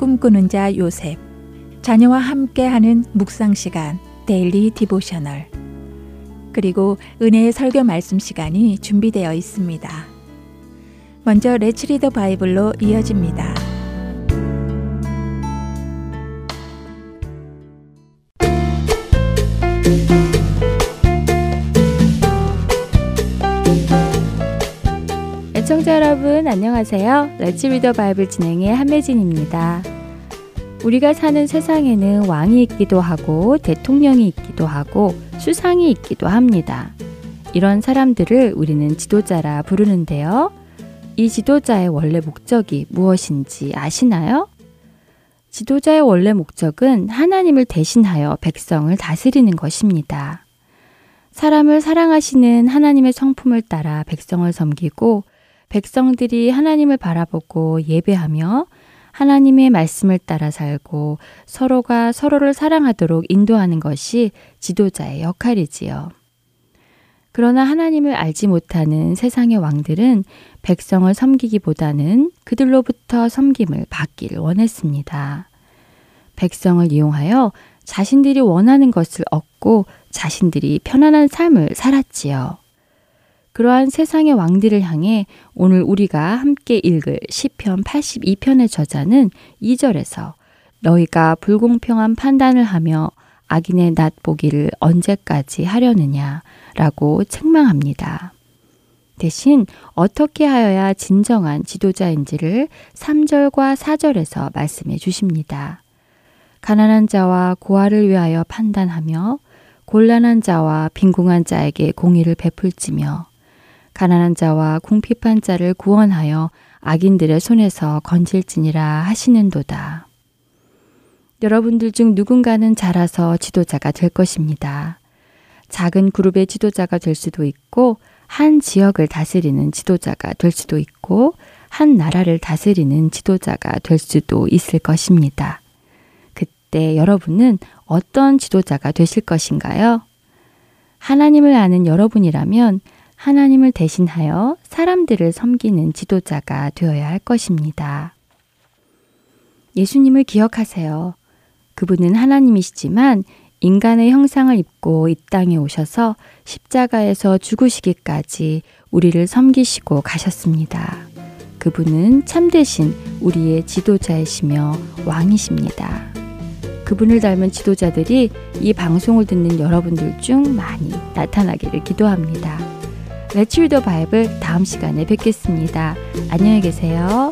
꿈꾸는 자 요셉, 자녀와 함께하는 묵상 시간, Daily Devotional, 그리고 은혜의 설교 말씀 시간이 준비되어 있습니다. 먼저 Let's Read the Bible로 이어집니다. 애청자 여러분 안녕하세요. 레츠 리더 바이블 진행의 한매진입니다. 우리가 사는 세상에는 왕이 있기도 하고 대통령이 있기도 하고 수상이 있기도 합니다. 이런 사람들을 우리는 지도자라 부르는데요. 이 지도자의 원래 목적이 무엇인지 아시나요? 지도자의 원래 목적은 하나님을 대신하여 백성을 다스리는 것입니다. 사람을 사랑하시는 하나님의 성품을 따라 백성을 섬기고 백성들이 하나님을 바라보고 예배하며 하나님의 말씀을 따라 살고 서로가 서로를 사랑하도록 인도하는 것이 지도자의 역할이지요. 그러나 하나님을 알지 못하는 세상의 왕들은 백성을 섬기기보다는 그들로부터 섬김을 받기를 원했습니다. 백성을 이용하여 자신들이 원하는 것을 얻고 자신들이 편안한 삶을 살았지요. 그러한 세상의 왕들을 향해 오늘 우리가 함께 읽을 시편 82편의 저자는 2절에서 너희가 불공평한 판단을 하며 악인의 낫 보기를 언제까지 하려느냐 라고 책망합니다. 대신 어떻게 하여야 진정한 지도자인지를 3절과 4절에서 말씀해 주십니다. 가난한 자와 고아를 위하여 판단하며 곤란한 자와 빈궁한 자에게 공의를 베풀지며 가난한 자와 궁핍한 자를 구원하여 악인들의 손에서 건질지니라 하시는도다. 여러분들 중 누군가는 자라서 지도자가 될 것입니다. 작은 그룹의 지도자가 될 수도 있고, 한 지역을 다스리는 지도자가 될 수도 있고, 한 나라를 다스리는 지도자가 될 수도 있을 것입니다. 그때 여러분은 어떤 지도자가 되실 것인가요? 하나님을 아는 여러분이라면 하나님을 대신하여 사람들을 섬기는 지도자가 되어야 할 것입니다. 예수님을 기억하세요. 그분은 하나님이시지만 인간의 형상을 입고 이 땅에 오셔서 십자가에서 죽으시기까지 우리를 섬기시고 가셨습니다. 그분은 참되신 우리의 지도자이시며 왕이십니다. 그분을 닮은 지도자들이 이 방송을 듣는 여러분들 중 많이 나타나기를 기도합니다. Let's Read 다음 시간에 뵙겠습니다. 안녕히 계세요.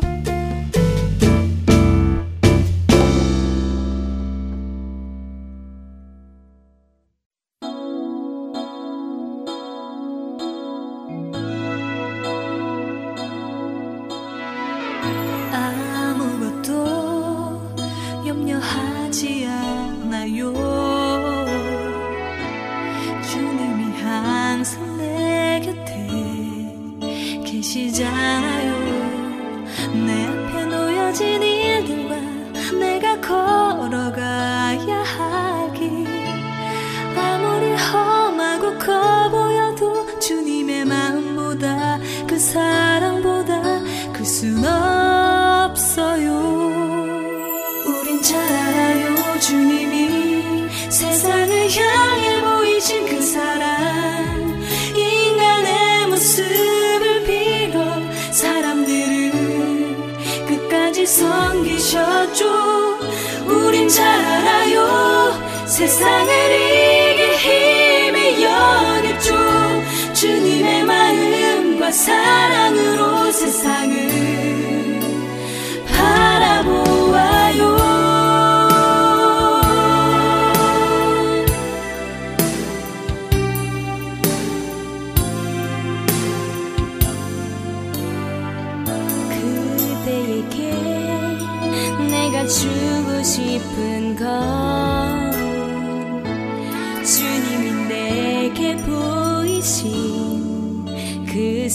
항상 내 계시자요. 내 앞에 놓여진 일들과 내가 걸어가야 할 세상을 이길 힘이 영입죠 주님의 마음과 사랑으로 세상을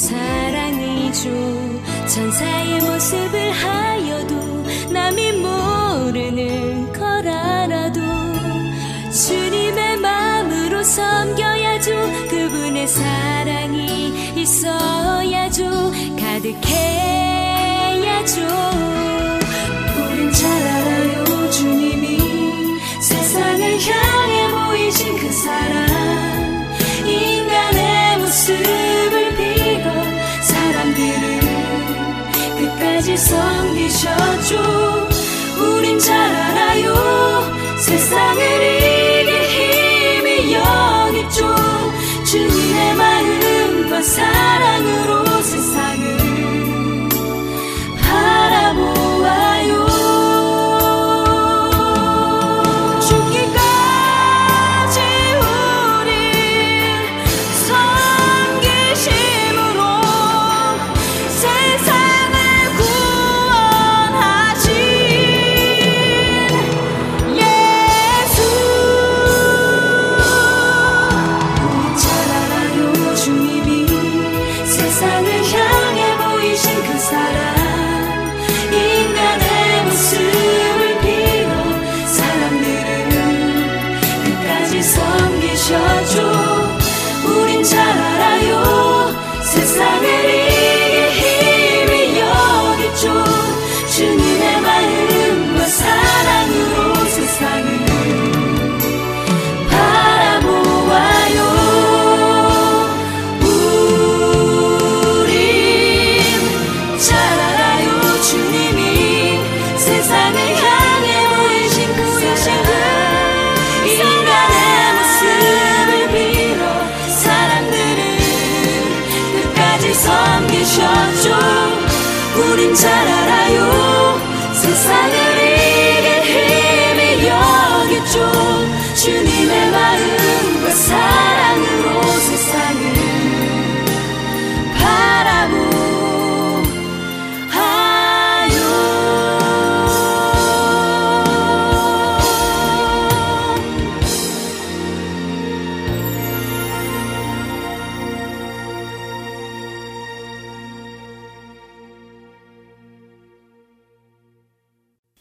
사랑이죠 천사의 모습을 하여도 남이 모르는 걸 알아도 주님의 마음으로 섬겨야죠 그분의 사랑이 있어야죠 가득해야죠 우린 잘 알아요 주님이 세상을 향해 보이신 그 사랑 섬기셨죠 우린 잘 알아요. 세상을 이길 힘이 여기 있죠. 주님의 마음과 사랑으로 세상을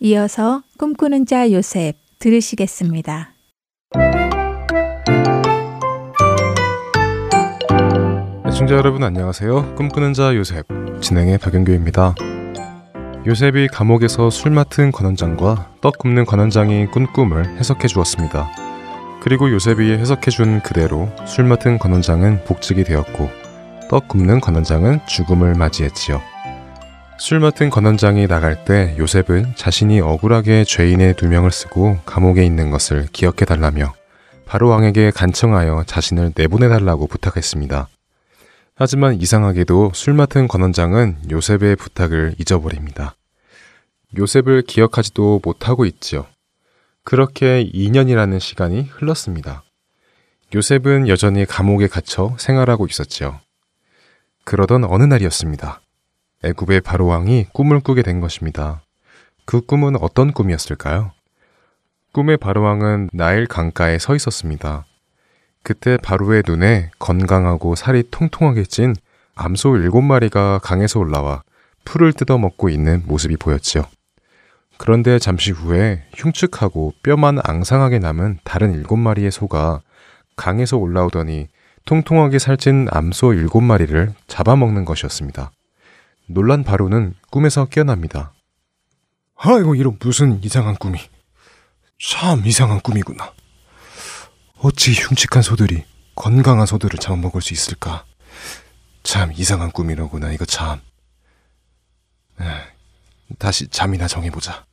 이어서 꿈꾸는 자 요셉 들으시겠습니다. 애청자 여러분 안녕하세요. 꿈꾸는 자 요셉 진행의 박영규입니다. 요셉이 감옥에서 술 맡은 관원장과 떡 굽는 관원장이 꾼 꿈을 해석해 주었습니다. 그리고 요셉이 해석해 준 그대로 술 맡은 관원장은 복직이 되었고 떡 굽는 관원장은 죽음을 맞이했지요. 술 맡은 관원장이 나갈 때 요셉은 자신이 억울하게 죄인의 두 명을 쓰고 감옥에 있는 것을 기억해 달라며 바로 왕에게 간청하여 자신을 내보내 달라고 부탁했습니다. 하지만 이상하게도 술 맡은 관원장은 요셉의 부탁을 잊어버립니다. 요셉을 기억하지도 못하고 있지요. 그렇게 2년이라는 시간이 흘렀습니다. 요셉은 여전히 감옥에 갇혀 생활하고 있었지요. 그러던 어느 날이었습니다. 애굽의 바로 왕이 꿈을 꾸게 된 것입니다. 그 꿈은 어떤 꿈이었을까요? 꿈의 바로 왕은 나일 강가에 서 있었습니다. 그때 바로의 눈에 건강하고 살이 통통하게 찐 암소 일곱 마리가 강에서 올라와 풀을 뜯어먹고 있는 모습이 보였지요. 그런데 잠시 후에 흉측하고 뼈만 앙상하게 남은 다른 일곱 마리의 소가 강에서 올라오더니 통통하게 살찐 암소 일곱 마리를 잡아먹는 것이었습니다. 놀란 바로는 꿈에서 깨어납니다. 아이고, 이런 무슨 이상한 꿈이. 참 이상한 꿈이구나. 어찌 흉측한 소들이 건강한 소들을 잡아먹을 수 있을까? 참 이상한 꿈이로구나, 이거 참. 에이, 다시 잠이나 정해보자.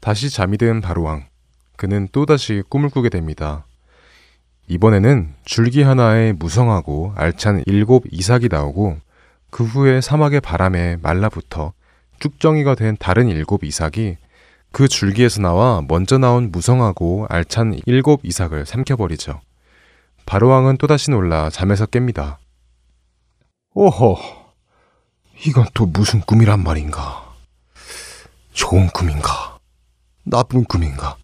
다시 잠이 든 바로왕. 그는 또다시 꿈을 꾸게 됩니다. 이번에는 줄기 하나에 무성하고 알찬 일곱 이삭이 나오고 그 후에 사막의 바람에 말라붙어 쭉정이가 된 다른 일곱 이삭이 그 줄기에서 나와 먼저 나온 무성하고 알찬 일곱 이삭을 삼켜버리죠. 바로왕은 또다시 놀라 잠에서 깹니다. 오호, 이건 또 무슨 꿈이란 말인가? 좋은 꿈인가? 나쁜 꿈인가?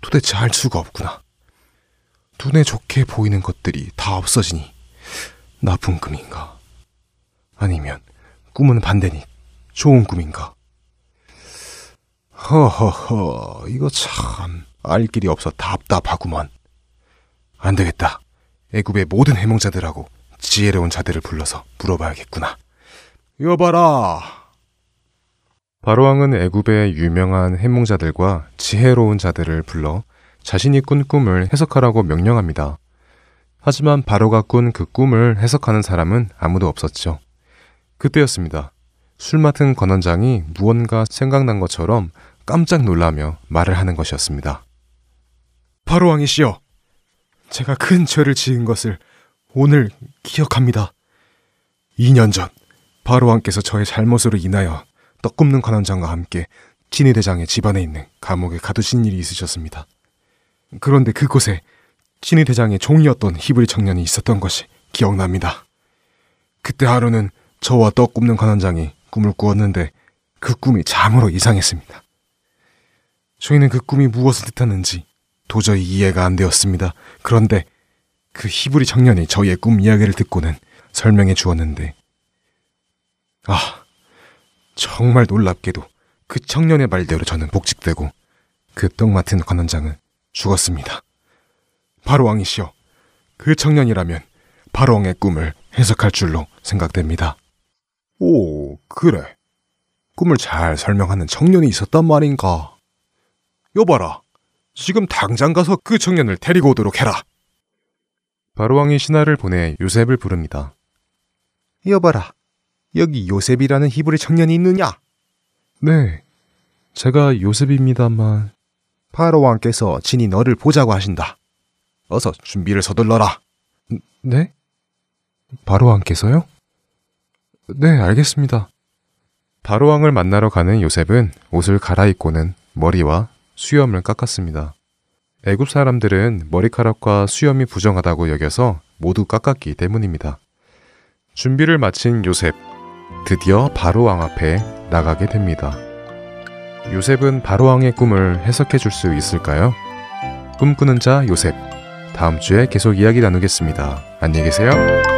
도대체 알 수가 없구나. 눈에 좋게 보이는 것들이 다 없어지니 나쁜 꿈인가? 아니면 꿈은 반대니 좋은 꿈인가? 허허허, 이거 참 알 길이 없어 답답하구먼. 안 되겠다. 애굽의 모든 해몽자들하고 지혜로운 자들을 불러서 물어봐야겠구나. 여봐라. 바로왕은 애굽의 유명한 해몽자들과 지혜로운 자들을 불러 자신이 꾼 꿈을 해석하라고 명령합니다. 하지만 바로가 꾼 그 꿈을 해석하는 사람은 아무도 없었죠. 그때였습니다. 술 맡은 권원장이 무언가 생각난 것처럼 깜짝 놀라며 말을 하는 것이었습니다. 바로 왕이시여, 제가 큰 죄를 지은 것을 오늘 기억합니다. 2년 전 바로 왕께서 저의 잘못으로 인하여 떡 굽는 관원장과 함께 진위 대장의 집안에 있는 감옥에 가두신 일이 있으셨습니다. 그런데 그곳에 진위 대장의 종이었던 히브리 청년이 있었던 것이 기억납니다. 그때 하루는 저와 떡 굽는 관원장이 꿈을 꾸었는데 그 꿈이 참으로 이상했습니다. 저희는 그 꿈이 무엇을 뜻하는지 도저히 이해가 안 되었습니다. 그런데 그 히브리 청년이 저희의 꿈 이야기를 듣고는 설명해 주었는데, 아, 정말 놀랍게도 그 청년의 말대로 저는 복직되고 그 떡 맡은 관원장은 죽었습니다. 바로 왕이시여, 그 청년이라면 바로 왕의 꿈을 해석할 줄로 생각됩니다. 오, 그래. 꿈을 잘 설명하는 청년이 있었단 말인가? 여봐라. 지금 당장 가서 그 청년을 데리고 오도록 해라. 바로왕이 신하를 보내 요셉을 부릅니다. 여봐라. 여기 요셉이라는 히브리 청년이 있느냐? 네. 제가 요셉입니다만. 바로왕께서 친히 너를 보자고 하신다. 어서 준비를 서둘러라. 네? 바로왕께서요? 네, 알겠습니다. 바로왕을 만나러 가는 요셉은 옷을 갈아입고는 머리와 수염을 깎았습니다. 애굽 사람들은 머리카락과 수염이 부정하다고 여겨서 모두 깎았기 때문입니다. 준비를 마친 요셉, 드디어 바로왕 앞에 나가게 됩니다. 요셉은 바로왕의 꿈을 해석해 줄 수 있을까요? 꿈꾸는 자 요셉. 다음 주에 계속 이야기 나누겠습니다. 안녕히 계세요.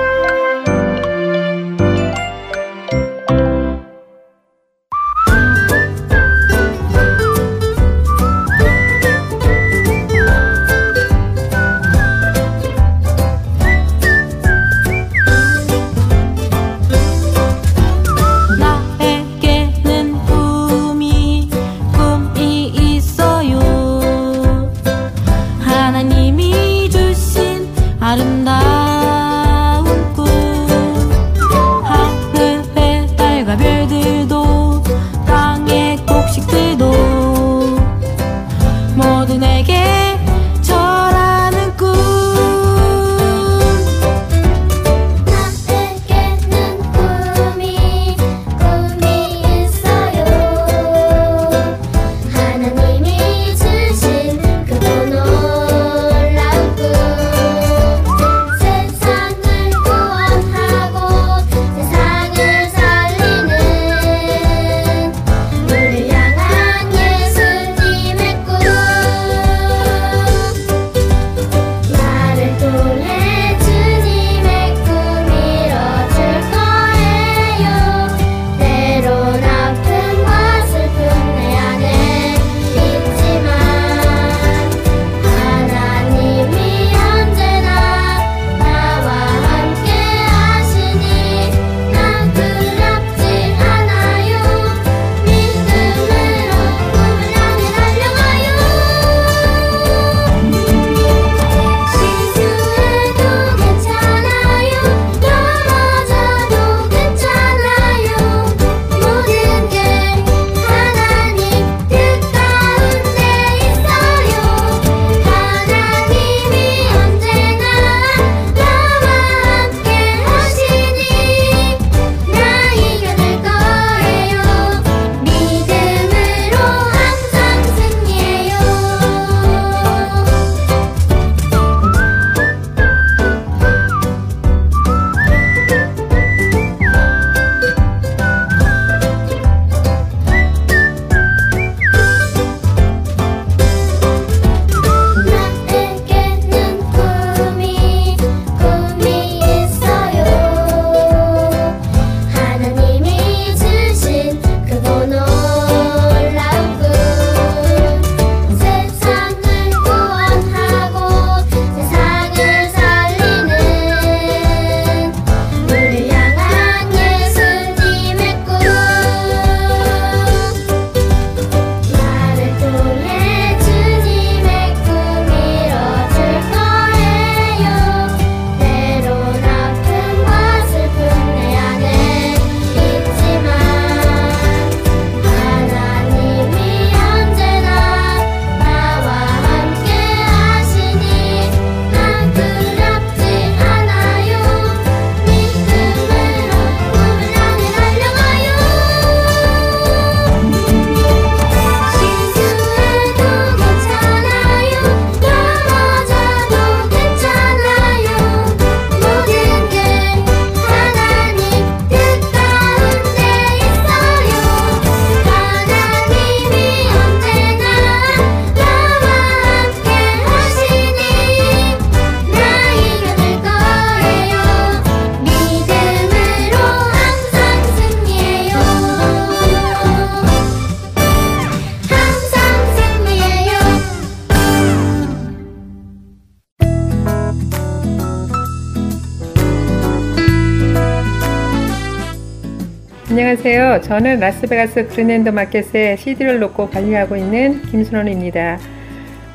안녕하세요. 저는 라스베가스 그린랜드 마켓에 CD를 놓고 관리하고 있는 김순원입니다.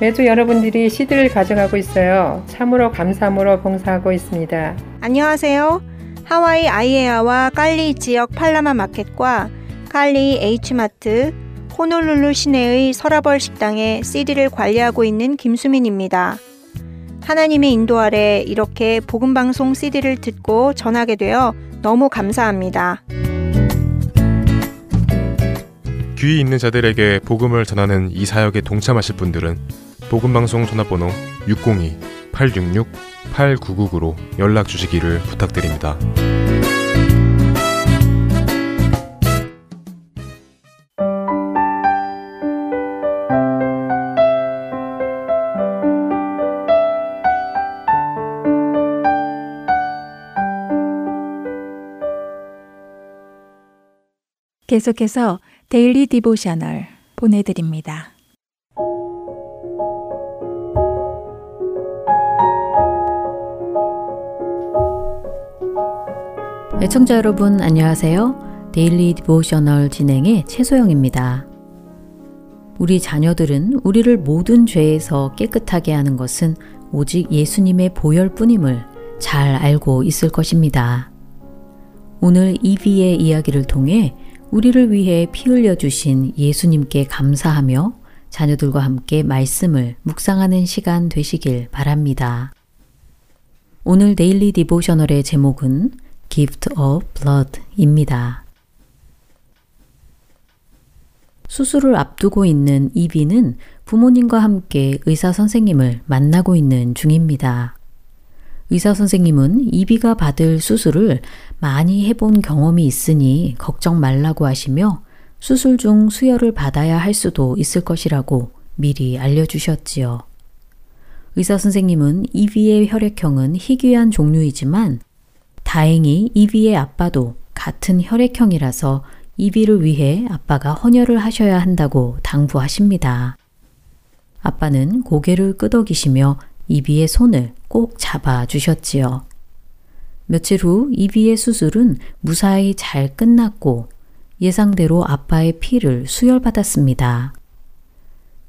매주 여러분들이 CD를 가져가고 있어요. 참으로 감사함으로 봉사하고 있습니다. 안녕하세요. 하와이 아이에아와 깔리 지역 팔라마 마켓과 깔리 H마트, 호놀룰루 시내의 서라벌 식당에 CD를 관리하고 있는 김수민입니다. 하나님의 인도 아래 이렇게 복음방송 CD를 듣고 전하게 되어 너무 감사합니다. 귀 있는 자들에게 복음을 전하는 이 사역에 동참하실 분들은 복음방송 전화번호 602-866-8999로 연락 주시기를 부탁드립니다. 계속해서 Daily Devotional 보내드립니다. 애청자 여러분 안녕하세요. Daily Devotional 진행의 최소영입니다. 우리 자녀들은 우리를 모든 죄에서 깨끗하게 하는 것은 오직 예수님의 보혈뿐임을 잘 알고 있을 것입니다. 오늘 이비의 이야기를 통해 우리를 위해 피 흘려 주신 예수님께 감사하며 자녀들과 함께 말씀을 묵상하는 시간 되시길 바랍니다. 오늘 데일리 디보셔널의 제목은 Gift of Blood입니다. 수술을 앞두고 있는 이비는 부모님과 함께 의사 선생님을 만나고 있는 중입니다. 의사 선생님은 이비가 받을 수술을 많이 해본 경험이 있으니 걱정 말라고 하시며 수술 중 수혈을 받아야 할 수도 있을 것이라고 미리 알려주셨지요. 의사 선생님은 이비의 혈액형은 희귀한 종류이지만 다행히 이비의 아빠도 같은 혈액형이라서 이비를 위해 아빠가 헌혈을 하셔야 한다고 당부하십니다. 아빠는 고개를 끄덕이시며 이비의 손을 꼭 잡아 주셨지요. 며칠 후 이비의 수술은 무사히 잘 끝났고 예상대로 아빠의 피를 수혈받았습니다.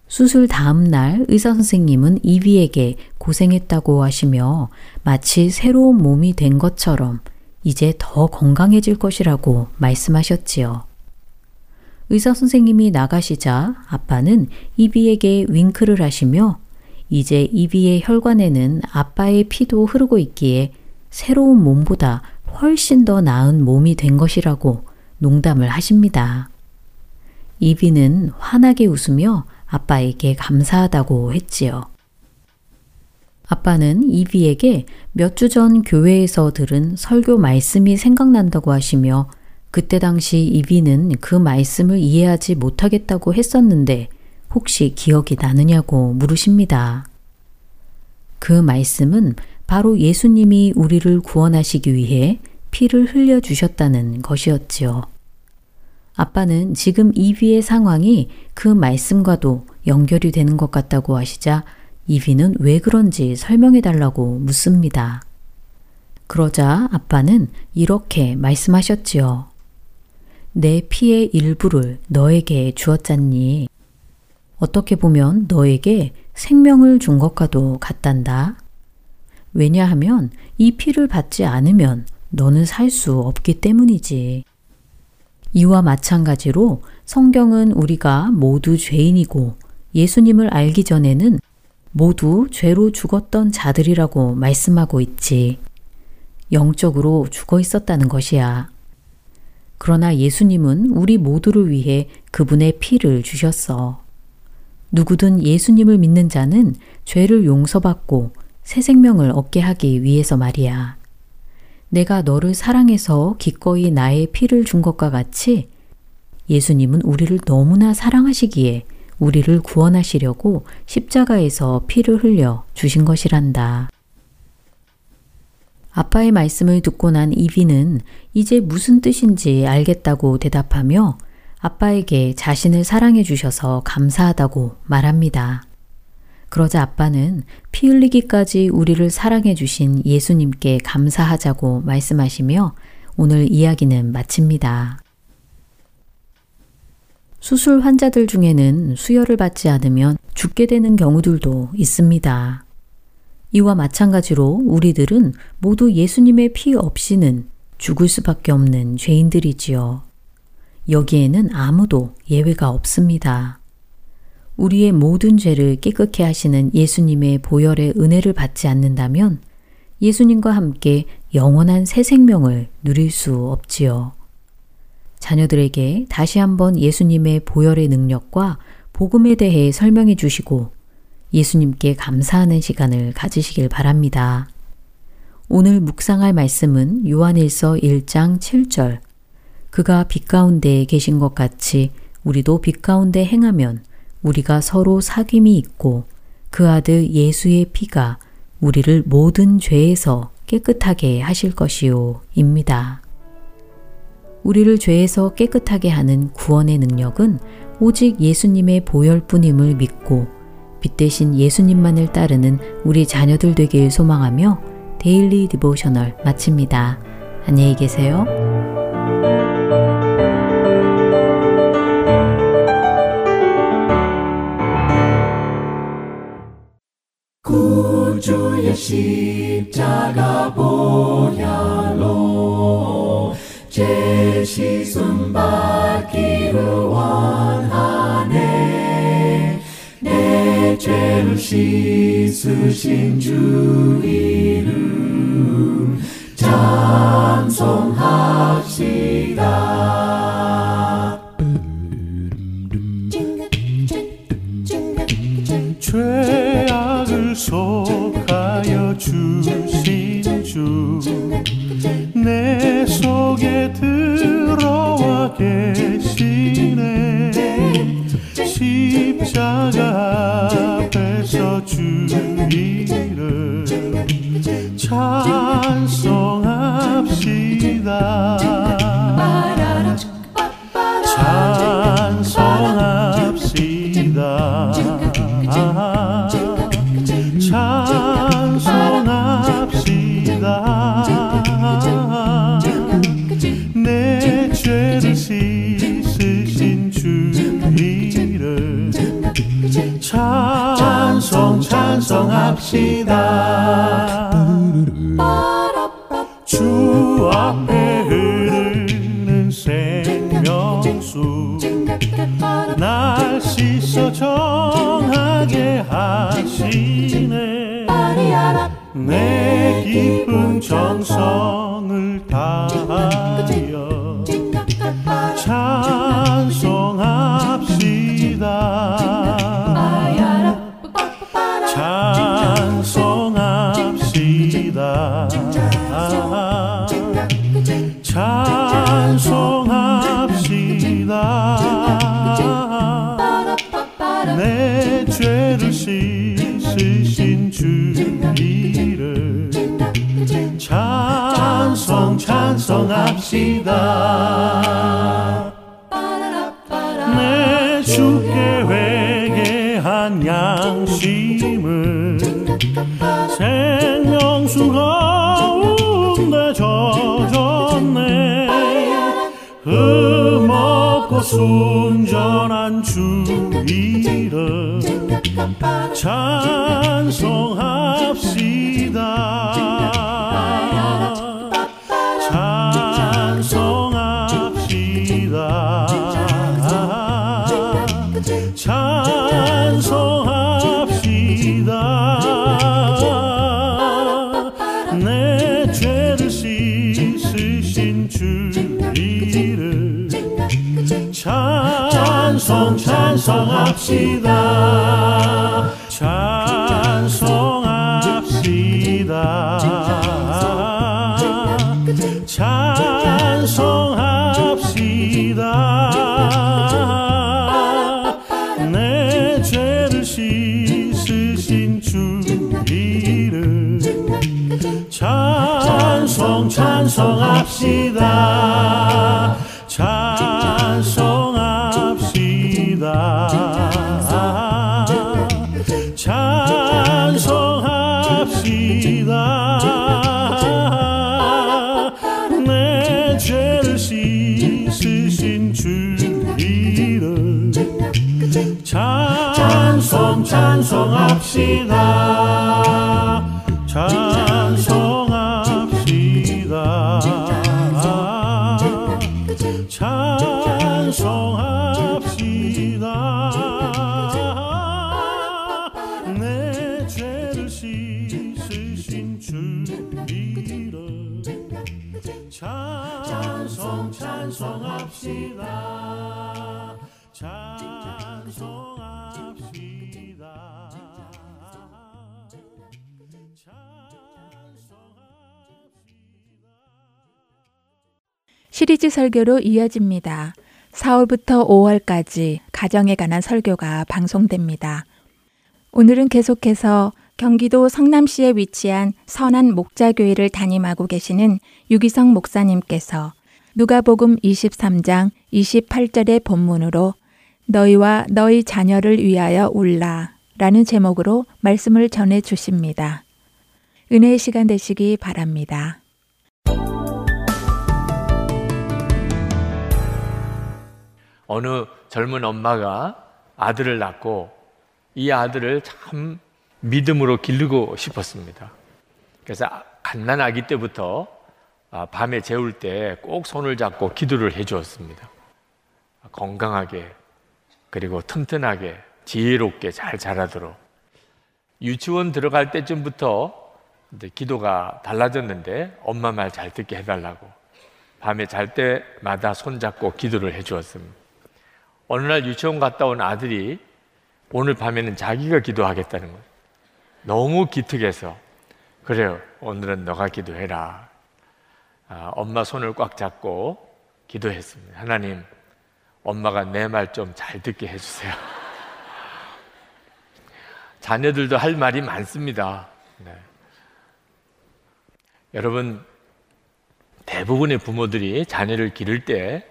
수술 다음 날 의사 선생님은 이비에게 고생했다고 하시며 마치 새로운 몸이 된 것처럼 이제 더 건강해질 것이라고 말씀하셨지요. 의사 선생님이 나가시자 아빠는 이비에게 윙크를 하시며 이제 이비의 혈관에는 아빠의 피도 흐르고 있기에 새로운 몸보다 훨씬 더 나은 몸이 된 것이라고 농담을 하십니다. 이비는 환하게 웃으며 아빠에게 감사하다고 했지요. 아빠는 이비에게 몇 주 전 교회에서 들은 설교 말씀이 생각난다고 하시며 그때 당시 이비는 그 말씀을 이해하지 못하겠다고 했었는데 혹시 기억이 나느냐고 물으십니다. 그 말씀은 바로 예수님이 우리를 구원하시기 위해 피를 흘려주셨다는 것이었지요. 아빠는 지금 이비의 상황이 그 말씀과도 연결이 되는 것 같다고 하시자 이비는 왜 그런지 설명해 달라고 묻습니다. 그러자 아빠는 이렇게 말씀하셨지요. 내 피의 일부를 너에게 주었잖니. 어떻게 보면 너에게 생명을 준 것과도 같단다. 왜냐하면 이 피를 받지 않으면 너는 살 수 없기 때문이지. 이와 마찬가지로 성경은 우리가 모두 죄인이고 예수님을 알기 전에는 모두 죄로 죽었던 자들이라고 말씀하고 있지. 영적으로 죽어 있었다는 것이야. 그러나 예수님은 우리 모두를 위해 그분의 피를 주셨어. 누구든 예수님을 믿는 자는 죄를 용서받고 새 생명을 얻게 하기 위해서 말이야. 내가 너를 사랑해서 기꺼이 나의 피를 준 것과 같이 예수님은 우리를 너무나 사랑하시기에 우리를 구원하시려고 십자가에서 피를 흘려 주신 것이란다. 아빠의 말씀을 듣고 난 이비는 이제 무슨 뜻인지 알겠다고 대답하며 아빠에게 자신을 사랑해 주셔서 감사하다고 말합니다. 그러자 아빠는 피 흘리기까지 우리를 사랑해 주신 예수님께 감사하자고 말씀하시며 오늘 이야기는 마칩니다. 수술 환자들 중에는 수혈을 받지 않으면 죽게 되는 경우들도 있습니다. 이와 마찬가지로 우리들은 모두 예수님의 피 없이는 죽을 수밖에 없는 죄인들이지요. 여기에는 아무도 예외가 없습니다. 우리의 모든 죄를 깨끗게 하시는 예수님의 보혈의 은혜를 받지 않는다면 예수님과 함께 영원한 새 생명을 누릴 수 없지요. 자녀들에게 다시 한번 예수님의 보혈의 능력과 복음에 대해 설명해 주시고 예수님께 감사하는 시간을 가지시길 바랍니다. 오늘 묵상할 말씀은 요한일서 1장 7절. 그가 빛 가운데 계신 것 같이 우리도 빛 가운데 행하면 우리가 서로 사귐이 있고 그 아들 예수의 피가 우리를 모든 죄에서 깨끗하게 하실 것이요. 입니다. 우리를 죄에서 깨끗하게 하는 구원의 능력은 오직 예수님의 보혈뿐임을 믿고 빛 대신 예수님만을 따르는 우리 자녀들 되길 소망하며 Daily Devotional 마칩니다. 안녕히 계세요. 십자가 보혈로 제 시선 받기를 원하네. 내 죄를 씻으신 주 이름 찬송합시 속에 들어와 계시네. 십자가 앞에서 주 이름 찬송합시다 찬송합시다. 주 앞에 흐르는 생명수. 날 씻어 정하게 하시네. 내 깊은 정성을 다 찬송 찬송합시다. 내 주께 회개한 양심을 생명수 가운데 젖었네. 흠없고 순전한 주 이름 찬송 She loves. 설교로 이어집니다. 4월부터 5월까지 가정에 관한 설교가 방송됩니다. 오늘은 계속해서 경기도 성남시에 위치한 선한 목자교회를 담임하고 계시는 유기성 목사님께서 누가복음 23장 28절의 본문으로 너희와 너희 자녀를 위하여 울라 라는 제목으로 말씀을 전해 주십니다. 은혜의 시간 되시기 바랍니다. 어느 젊은 엄마가 아들을 낳고 이 아들을 참 믿음으로 기르고 싶었습니다. 그래서 갓난 아기 때부터 아, 밤에 재울 때 꼭 손을 잡고 기도를 해 주었습니다. 건강하게 그리고 튼튼하게 지혜롭게 잘 자라도록 유치원 들어갈 때쯤부터 기도가 달라졌는데 엄마 말 잘 듣게 해달라고 밤에 잘 때마다 손잡고 기도를 해 주었습니다. 어느 날 유치원 갔다 온 아들이 오늘 밤에는 자기가 기도하겠다는 거예요. 너무 기특해서 그래요. 오늘은 너가 기도해라. 아, 엄마 손을 꽉 잡고 기도했습니다. 하나님, 엄마가 내 말 좀 잘 듣게 해주세요. 자녀들도 할 말이 많습니다. 네. 여러분, 대부분의 부모들이 자녀를 기를 때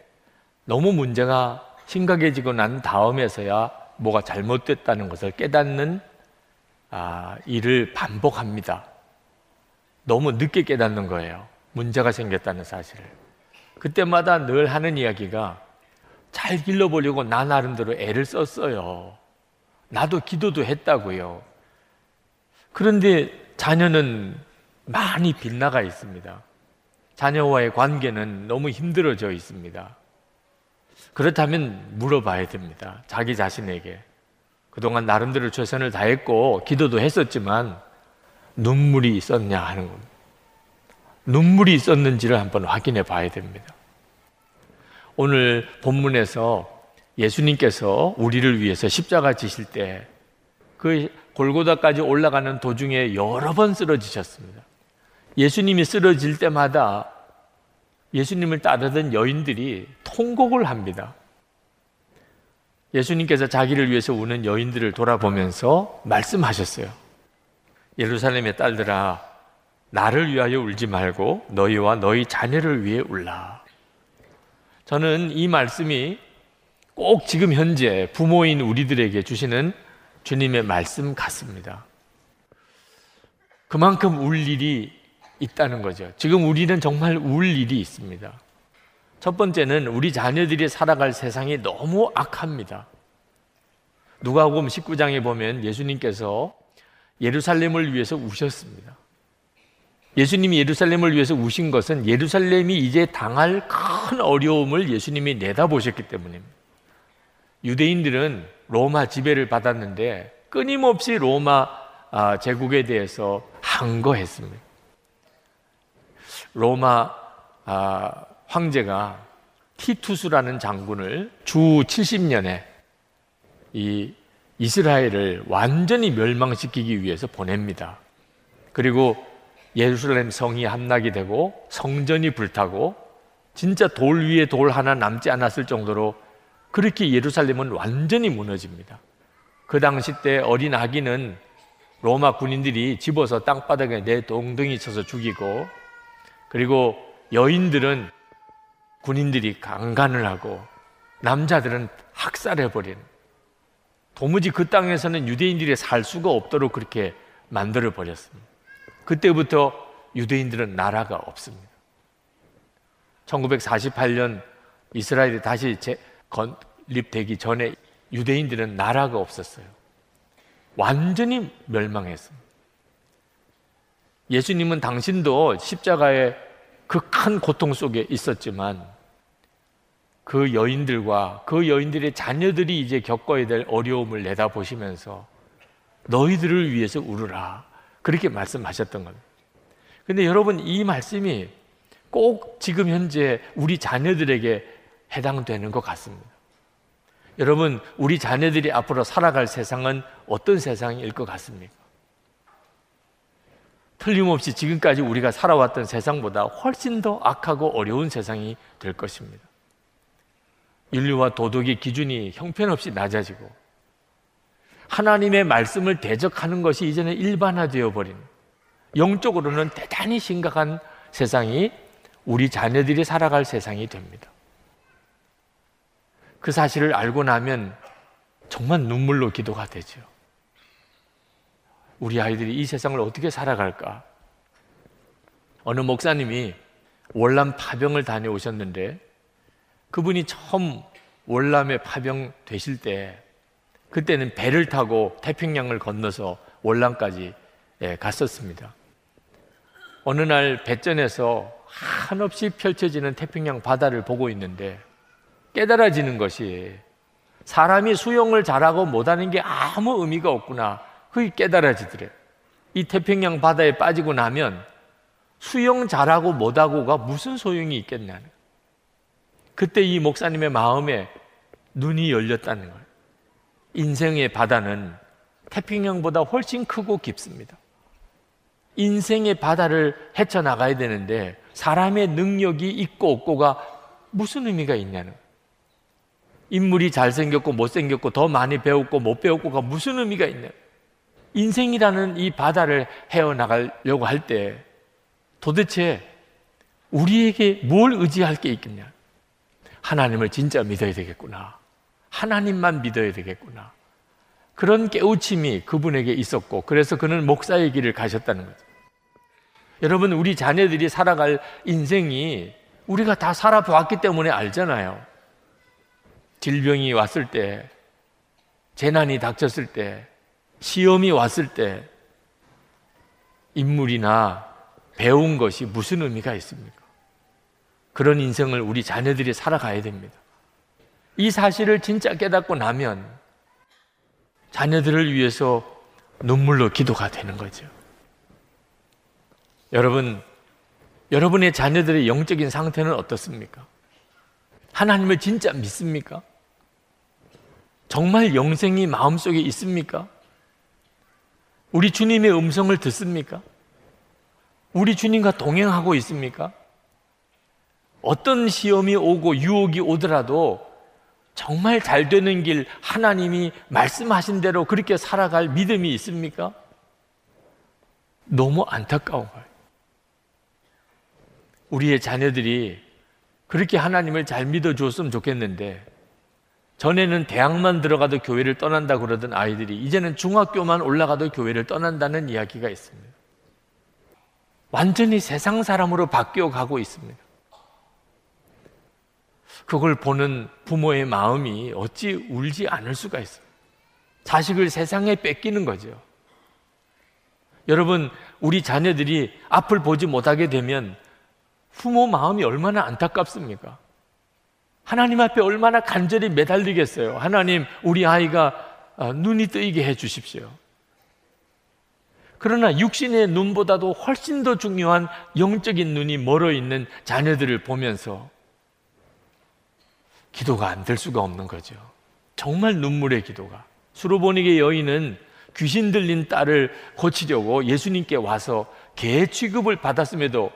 너무 문제가 심각해지고 난 다음에서야 뭐가 잘못됐다는 것을 깨닫는 아, 일을 반복합니다. 너무 늦게 깨닫는 거예요. 문제가 생겼다는 사실을. 그때마다 늘 하는 이야기가 잘 길러보려고 나 나름대로 애를 썼어요. 나도 기도도 했다고요. 그런데 자녀는 많이 빗나가 있습니다. 자녀와의 관계는 너무 힘들어져 있습니다. 그렇다면 물어봐야 됩니다. 자기 자신에게. 그동안 나름대로 최선을 다했고 기도도 했었지만 눈물이 있었냐 하는 겁니다. 눈물이 있었는지를 한번 확인해 봐야 됩니다. 오늘 본문에서 예수님께서 우리를 위해서 십자가 지실 때 그 골고다까지 올라가는 도중에 여러 번 쓰러지셨습니다. 예수님이 쓰러질 때마다 예수님을 따르던 여인들이 통곡을 합니다. 예수님께서 자기를 위해서 우는 여인들을 돌아보면서 말씀하셨어요. 예루살렘의 딸들아, 나를 위하여 울지 말고 너희와 너희 자녀를 위해 울라. 저는 이 말씀이 꼭 지금 현재 부모인 우리들에게 주시는 주님의 말씀 같습니다. 그만큼 울 일이 있다는 거죠. 지금 우리는 정말 울 일이 있습니다. 첫 번째는 우리 자녀들이 살아갈 세상이 너무 악합니다. 누가복음 19장에 보면 예수님께서 예루살렘을 위해서 우셨습니다. 예수님이 예루살렘을 위해서 우신 것은 예루살렘이 이제 당할 큰 어려움을 예수님이 내다보셨기 때문입니다. 유대인들은 로마 지배를 받았는데 끊임없이 로마 아, 제국에 대해서 항거했습니다. 로마 아, 황제가 티투스라는 장군을 주 70년에 이 이스라엘을 완전히 멸망시키기 위해서 보냅니다. 그리고 예루살렘 성이 함락이 되고 성전이 불타고 진짜 돌 위에 돌 하나 남지 않았을 정도로 그렇게 예루살렘은 완전히 무너집니다. 그 당시 때 어린 아기는 로마 군인들이 집어서 땅바닥에 내 동등이 쳐서 죽이고 그리고 여인들은 군인들이 강간을 하고 남자들은 학살해버린 도무지 그 땅에서는 유대인들이 살 수가 없도록 그렇게 만들어 버렸습니다. 그때부터 유대인들은 나라가 없습니다. 1948년 이스라엘이 다시 건립되기 전에 유대인들은 나라가 없었어요. 완전히 멸망했습니다. 예수님은 당신도 십자가의 그 큰 고통 속에 있었지만 그 여인들과 그 여인들의 자녀들이 이제 겪어야 될 어려움을 내다보시면서 너희들을 위해서 울으라. 그렇게 말씀하셨던 겁니다. 근데 여러분 이 말씀이 꼭 지금 현재 우리 자녀들에게 해당되는 것 같습니다. 여러분, 우리 자녀들이 앞으로 살아갈 세상은 어떤 세상일 것 같습니까? 틀림없이 지금까지 우리가 살아왔던 세상보다 훨씬 더 악하고 어려운 세상이 될 것입니다. 인류와 도덕의 기준이 형편없이 낮아지고 하나님의 말씀을 대적하는 것이 이제는 일반화되어 버린 영적으로는 대단히 심각한 세상이 우리 자녀들이 살아갈 세상이 됩니다. 그 사실을 알고 나면 정말 눈물로 기도가 되죠. 우리 아이들이 이 세상을 어떻게 살아갈까? 어느 목사님이 월남 파병을 다녀오셨는데 그분이 처음 월남에 파병 되실 때 그때는 배를 타고 태평양을 건너서 월남까지 예, 갔었습니다. 어느 날 배전에서 한없이 펼쳐지는 태평양 바다를 보고 있는데 깨달아지는 것이 사람이 수영을 잘하고 못하는 게 아무 의미가 없구나. 그게 깨달아지더래요. 이 태평양 바다에 빠지고 나면 수영 잘하고 못하고가 무슨 소용이 있겠냐는. 그때 이 목사님의 마음에 눈이 열렸다는 거예요. 인생의 바다는 태평양보다 훨씬 크고 깊습니다. 인생의 바다를 헤쳐나가야 되는데 사람의 능력이 있고 없고가 무슨 의미가 있냐는. 인물이 잘생겼고 못생겼고 더 많이 배웠고 못 배웠고가 무슨 의미가 있냐. 인생이라는 이 바다를 헤어나가려고 할 때 도대체 우리에게 뭘 의지할 게 있겠냐. 하나님을 진짜 믿어야 되겠구나. 하나님만 믿어야 되겠구나. 그런 깨우침이 그분에게 있었고, 그래서 그는 목사의 길을 가셨다는 거죠. 여러분, 우리 자녀들이 살아갈 인생이 우리가 다 살아보았기 때문에 알잖아요. 질병이 왔을 때, 재난이 닥쳤을 때, 시험이 왔을 때, 인물이나 배운 것이 무슨 의미가 있습니까? 그런 인생을 우리 자녀들이 살아가야 됩니다. 이 사실을 진짜 깨닫고 나면 자녀들을 위해서 눈물로 기도가 되는 거죠. 여러분, 여러분의 자녀들의 영적인 상태는 어떻습니까? 하나님을 진짜 믿습니까? 정말 영생이 마음속에 있습니까? 우리 주님의 음성을 듣습니까? 우리 주님과 동행하고 있습니까? 어떤 시험이 오고 유혹이 오더라도 정말 잘 되는 길 하나님이 말씀하신 대로 그렇게 살아갈 믿음이 있습니까? 너무 안타까운 거예요. 우리의 자녀들이 그렇게 하나님을 잘 믿어줬으면 좋겠는데 전에는 대학만 들어가도 교회를 떠난다 그러던 아이들이 이제는 중학교만 올라가도 교회를 떠난다는 이야기가 있습니다. 완전히 세상 사람으로 바뀌어 가고 있습니다. 그걸 보는 부모의 마음이 어찌 울지 않을 수가 있어요. 자식을 세상에 뺏기는 거죠. 여러분, 우리 자녀들이 앞을 보지 못하게 되면 부모 마음이 얼마나 안타깝습니까? 하나님 앞에 얼마나 간절히 매달리겠어요. 하나님, 우리 아이가 어, 눈이 뜨이게 해 주십시오. 그러나 육신의 눈보다도 훨씬 더 중요한 영적인 눈이 멀어 있는 자녀들을 보면서 기도가 안 될 수가 없는 거죠. 정말 눈물의 기도가. 수로보닉의 여인은 귀신 들린 딸을 고치려고 예수님께 와서 개 취급을 받았음에도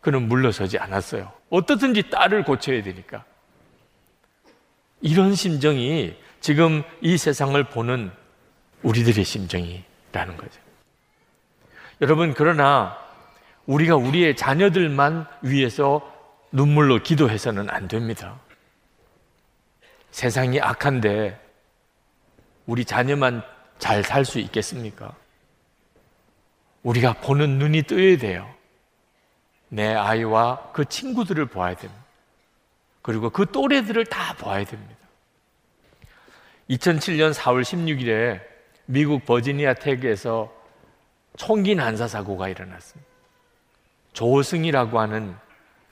그는 물러서지 않았어요. 어떻든지 딸을 고쳐야 되니까. 이런 심정이 지금 이 세상을 보는 우리들의 심정이라는 거죠. 여러분, 그러나 우리가 우리의 자녀들만 위해서 눈물로 기도해서는 안 됩니다. 세상이 악한데 우리 자녀만 잘 살 수 있겠습니까? 우리가 보는 눈이 뜨여야 돼요. 내 아이와 그 친구들을 봐야 됩니다. 그리고 그 또래들을 다 봐야 됩니다. 2007년 4월 16일에 미국 버지니아 텍에서 총기 난사 사고가 일어났습니다. 조승이라고 하는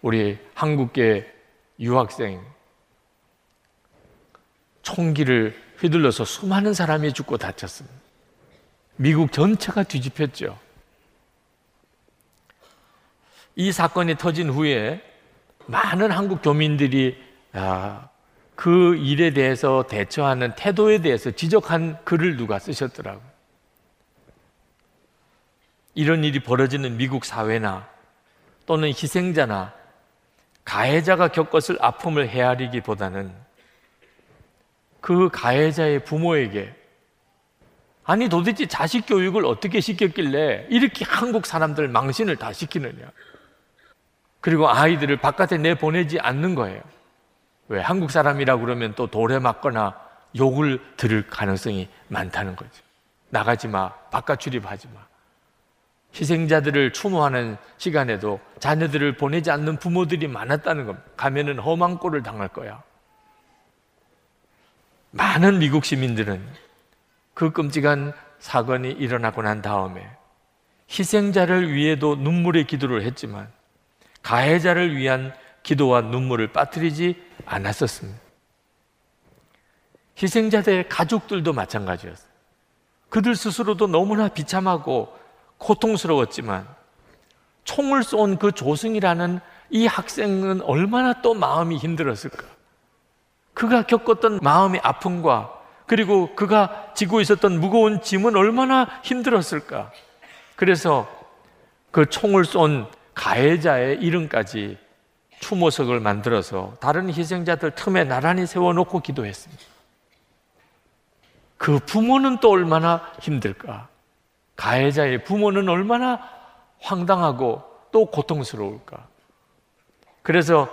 우리 한국계 유학생 총기를 휘둘러서 수많은 사람이 죽고 다쳤습니다. 미국 전체가 뒤집혔죠. 이 사건이 터진 후에 많은 한국 교민들이 아, 그 일에 대해서 대처하는 태도에 대해서 지적한 글을 누가 쓰셨더라고요. 이런 일이 벌어지는 미국 사회나 또는 희생자나 가해자가 겪었을 아픔을 헤아리기보다는 그 가해자의 부모에게 아니 도대체 자식 교육을 어떻게 시켰길래 이렇게 한국 사람들 망신을 다 시키느냐. 그리고 아이들을 바깥에 내보내지 않는 거예요. 왜? 한국 사람이라 그러면 또 돌에 맞거나 욕을 들을 가능성이 많다는 거죠. 나가지 마. 바깥 출입하지 마. 희생자들을 추모하는 시간에도 자녀들을 보내지 않는 부모들이 많았다는 겁니다. 가면은 험한 꼴을 당할 거야. 많은 미국 시민들은 그 끔찍한 사건이 일어나고 난 다음에 희생자를 위해도 눈물의 기도를 했지만 가해자를 위한 기도와 눈물을 빠뜨리지 않았었습니다. 희생자들의 가족들도 마찬가지였어요. 그들 스스로도 너무나 비참하고 고통스러웠지만 총을 쏜 그 조승이라는 이 학생은 얼마나 또 마음이 힘들었을까? 그가 겪었던 마음의 아픔과 그리고 그가 지고 있었던 무거운 짐은 얼마나 힘들었을까? 그래서 그 총을 쏜 가해자의 이름까지 추모석을 만들어서 다른 희생자들 틈에 나란히 세워놓고 기도했습니다. 그 부모는 또 얼마나 힘들까? 가해자의 부모는 얼마나 황당하고 또 고통스러울까? 그래서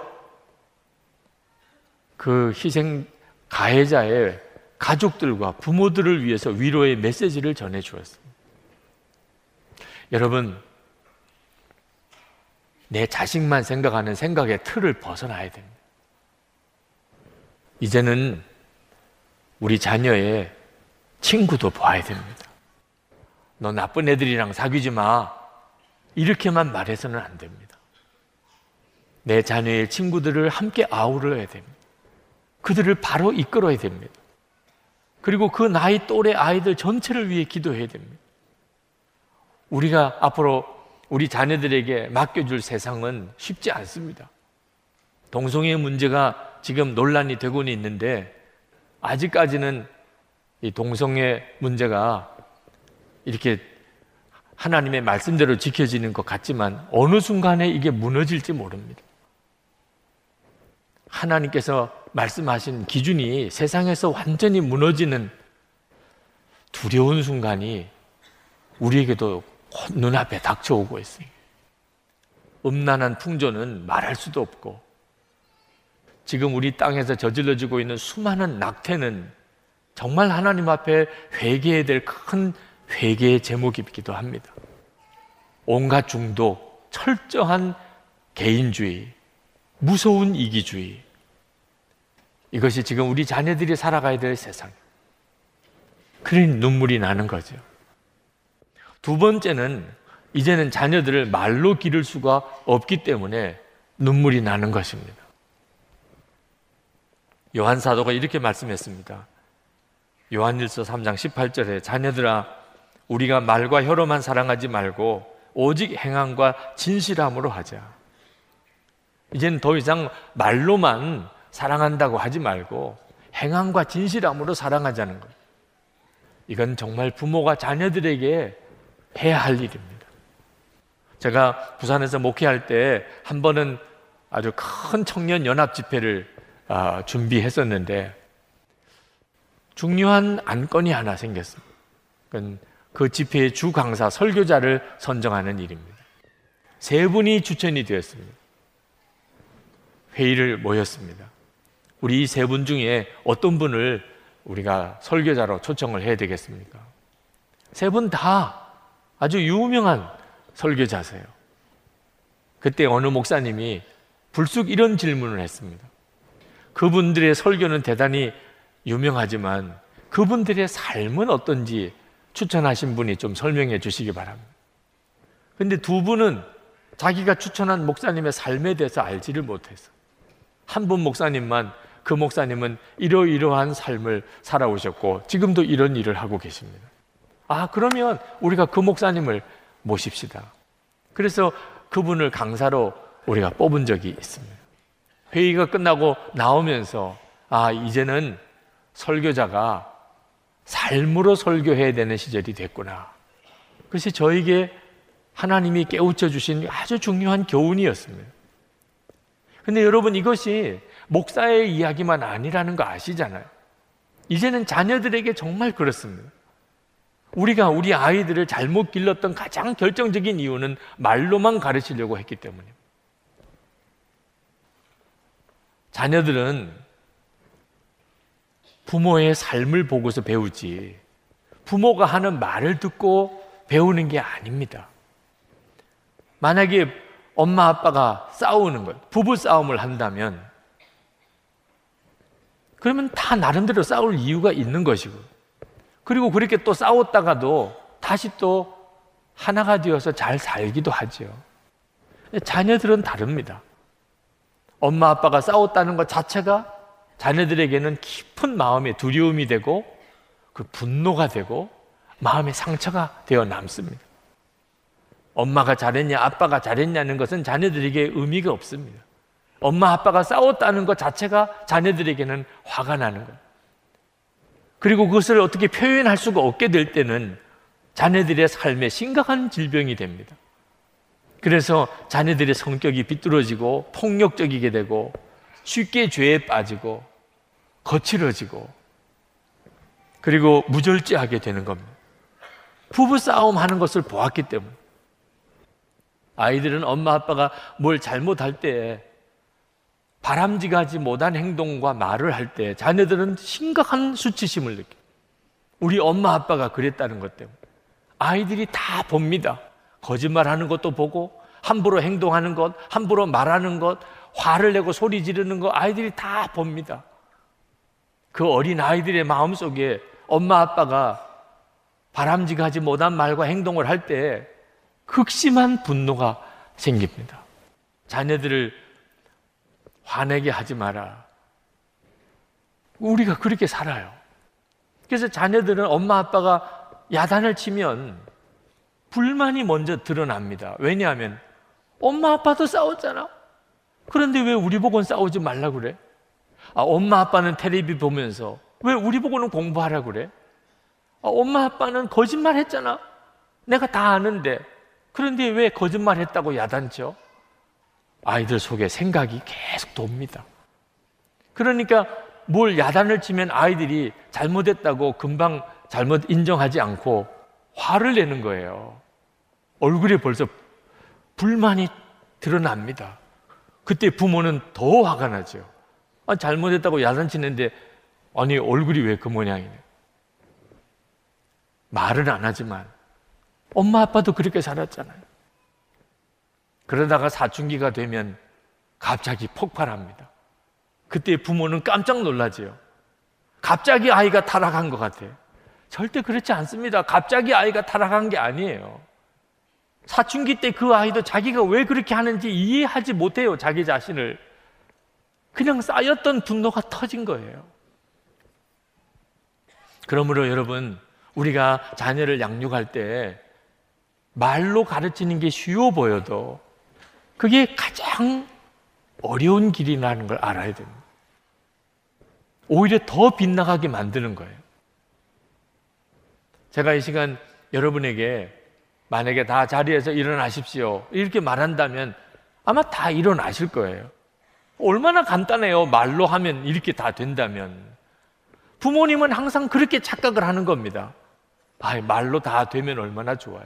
그 희생 가해자의 가족들과 부모들을 위해서 위로의 메시지를 전해 주었습니다. 여러분, 내 자식만 생각하는 생각의 틀을 벗어나야 됩니다. 이제는 우리 자녀의 친구도 봐야 됩니다. 너 나쁜 애들이랑 사귀지 마. 이렇게만 말해서는 안 됩니다. 내 자녀의 친구들을 함께 아우러야 됩니다. 그들을 바로 이끌어야 됩니다. 그리고 그 나이 또래 아이들 전체를 위해 기도해야 됩니다. 우리가 앞으로 우리 자녀들에게 맡겨줄 세상은 쉽지 않습니다. 동성애 문제가 지금 논란이 되고는 있는데 아직까지는 이 동성애 문제가 이렇게 하나님의 말씀대로 지켜지는 것 같지만 어느 순간에 이게 무너질지 모릅니다. 하나님께서 말씀하신 기준이 세상에서 완전히 무너지는 두려운 순간이 우리에게도 눈앞에 닥쳐오고 있습니다. 음란한 풍조는 말할 수도 없고 지금 우리 땅에서 저질러지고 있는 수많은 낙태는 정말 하나님 앞에 회개해야 될 큰 회개의 제목이기도 합니다. 온갖 중독, 철저한 개인주의, 무서운 이기주의. 이것이 지금 우리 자녀들이 살아가야 될 세상. 그러니 눈물이 나는 거죠. 두 번째는 이제는 자녀들을 말로 기를 수가 없기 때문에 눈물이 나는 것입니다. 요한 사도가 이렇게 말씀했습니다. 요한일서 3장 18절에 자녀들아 우리가 말과 혀로만 사랑하지 말고 오직 행함과 진실함으로 하자. 이제는 더 이상 말로만 사랑한다고 하지 말고 행함과 진실함으로 사랑하자는 거예요. 이건 정말 부모가 자녀들에게 해야 할 일입니다. 제가 부산에서 목회할 때 한 번은 아주 큰 청년 연합 집회를 아, 준비했었는데 중요한 안건이 하나 생겼습니다. 그 집회의 주 강사 설교자를 선정하는 일입니다. 세 분이 추천이 되었습니다. 회의를 모였습니다. 우리 세 분 중에 어떤 분을 우리가 설교자로 초청을 해야 되겠습니까? 세 분 다 아주 유명한 설교자세요. 그때 어느 목사님이 불쑥 이런 질문을 했습니다. 그분들의 설교는 대단히 유명하지만 그분들의 삶은 어떤지 추천하신 분이 좀 설명해 주시기 바랍니다. 근데 두 분은 자기가 추천한 목사님의 삶에 대해서 알지를 못해서 한 분 목사님만 그 목사님은 이러이러한 삶을 살아오셨고 지금도 이런 일을 하고 계십니다. 아, 그러면 우리가 그 목사님을 모십시다. 그래서 그분을 강사로 우리가 뽑은 적이 있습니다. 회의가 끝나고 나오면서 아, 이제는 설교자가 삶으로 설교해야 되는 시절이 됐구나. 그것이 저에게 하나님이 깨우쳐 주신 아주 중요한 교훈이었습니다. 근데 여러분 이것이 목사의 이야기만 아니라는 거 아시잖아요. 이제는 자녀들에게 정말 그렇습니다. 우리가 우리 아이들을 잘못 길렀던 가장 결정적인 이유는 말로만 가르치려고 했기 때문입니다. 자녀들은 부모의 삶을 보고서 배우지, 부모가 하는 말을 듣고 배우는 게 아닙니다. 만약에 엄마 아빠가 싸우는 것, 부부 싸움을 한다면, 그러면 다 나름대로 싸울 이유가 있는 것이고, 그리고 그렇게 또 싸웠다가도 다시 또 하나가 되어서 잘 살기도 하죠. 자녀들은 다릅니다. 엄마 아빠가 싸웠다는 것 자체가 자녀들에게는 깊은 마음의 두려움이 되고 그 분노가 되고 마음의 상처가 되어 남습니다. 엄마가 잘했냐, 아빠가 잘했냐는 것은 자녀들에게 의미가 없습니다. 엄마 아빠가 싸웠다는 것 자체가 자녀들에게는 화가 나는 것. 그리고 그것을 어떻게 표현할 수가 없게 될 때는 자녀들의 삶에 심각한 질병이 됩니다. 그래서 자녀들의 성격이 비뚤어지고 폭력적이게 되고 쉽게 죄에 빠지고 거칠어지고 그리고 무절제하게 되는 겁니다. 부부 싸움 하는 것을 보았기 때문에 아이들은 엄마 아빠가 뭘 잘못할 때 바람직하지 못한 행동과 말을 할 때 자녀들은 심각한 수치심을 느껴. 우리 엄마 아빠가 그랬다는 것 때문에 아이들이 다 봅니다. 거짓말하는 것도 보고 함부로 행동하는 것, 함부로 말하는 것, 화를 내고 소리 지르는 것 아이들이 다 봅니다. 그 어린 아이들의 마음 속에 엄마 아빠가 바람직하지 못한 말과 행동을 할 때 극심한 분노가 생깁니다. 자녀들을 화내게 하지 마라. 우리가 그렇게 살아요. 그래서 자녀들은 엄마 아빠가 야단을 치면 불만이 먼저 드러납니다. 왜냐하면 엄마 아빠도 싸웠잖아. 그런데 왜 우리 보고는 싸우지 말라 그래? 아, 엄마 아빠는 텔레비 보면서 왜 우리 보고는 공부하라 그래? 아, 엄마 아빠는 거짓말 했잖아. 내가 다 아는데. 그런데 왜 거짓말 했다고 야단쳐? 아이들 속에 생각이 계속 돕니다. 그러니까 뭘 야단을 치면 아이들이 잘못했다고 금방 잘못 인정하지 않고 화를 내는 거예요. 얼굴에 벌써 불만이 드러납니다. 그때 부모는 더 화가 나죠. 아, 잘못했다고 야단치는데 아니 얼굴이 왜 그 모양이냐. 말은 안 하지만 엄마 아빠도 그렇게 살았잖아요. 그러다가 사춘기가 되면 갑자기 폭발합니다. 그때 부모는 깜짝 놀라지요. 갑자기 아이가 타락한 것 같아요. 절대 그렇지 않습니다. 갑자기 아이가 타락한 게 아니에요. 사춘기 때 그 아이도 자기가 왜 그렇게 하는지 이해하지 못해요. 자기 자신을. 그냥 쌓였던 분노가 터진 거예요. 그러므로 여러분, 우리가 자녀를 양육할 때 말로 가르치는 게 쉬워 보여도 그게 가장 어려운 길이라는 걸 알아야 됩니다. 오히려 더 빗나가게 만드는 거예요. 제가 이 시간 여러분에게 만약에 다 자리에서 일어나십시오. 이렇게 말한다면 아마 다 일어나실 거예요. 얼마나 간단해요. 말로 하면 이렇게 다 된다면. 부모님은 항상 그렇게 착각을 하는 겁니다. 아, 말로 다 되면 얼마나 좋아요.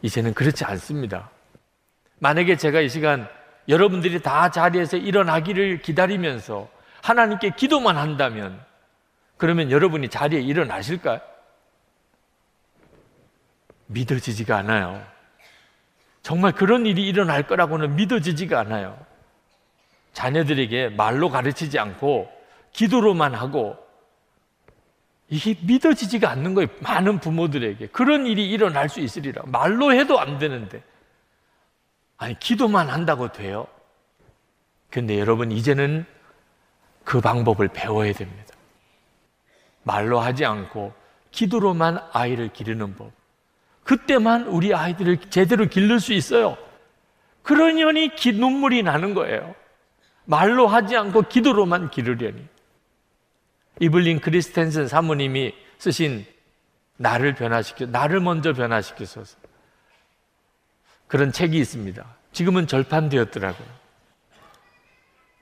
이제는 그렇지 않습니다. 만약에 제가 이 시간 여러분들이 다 자리에서 일어나기를 기다리면서 하나님께 기도만 한다면 그러면 여러분이 자리에 일어나실까요? 믿어지지가 않아요. 정말 그런 일이 일어날 거라고는 믿어지지가 않아요. 자녀들에게 말로 가르치지 않고 기도로만 하고 이게 믿어지지가 않는 거예요. 많은 부모들에게. 그런 일이 일어날 수 있으리라. 말로 해도 안 되는데. 아니, 기도만 한다고 돼요? 근데 여러분, 이제는 그 방법을 배워야 됩니다. 말로 하지 않고 기도로만 아이를 기르는 법. 그때만 우리 아이들을 제대로 기를 수 있어요. 그러려니 기, 눈물이 나는 거예요. 말로 하지 않고 기도로만 기르려니. 이블린 크리스텐슨 사모님이 쓰신 나를 변화시켜, 나를 먼저 변화시키소서. 그런 책이 있습니다. 지금은 절판되었더라고요.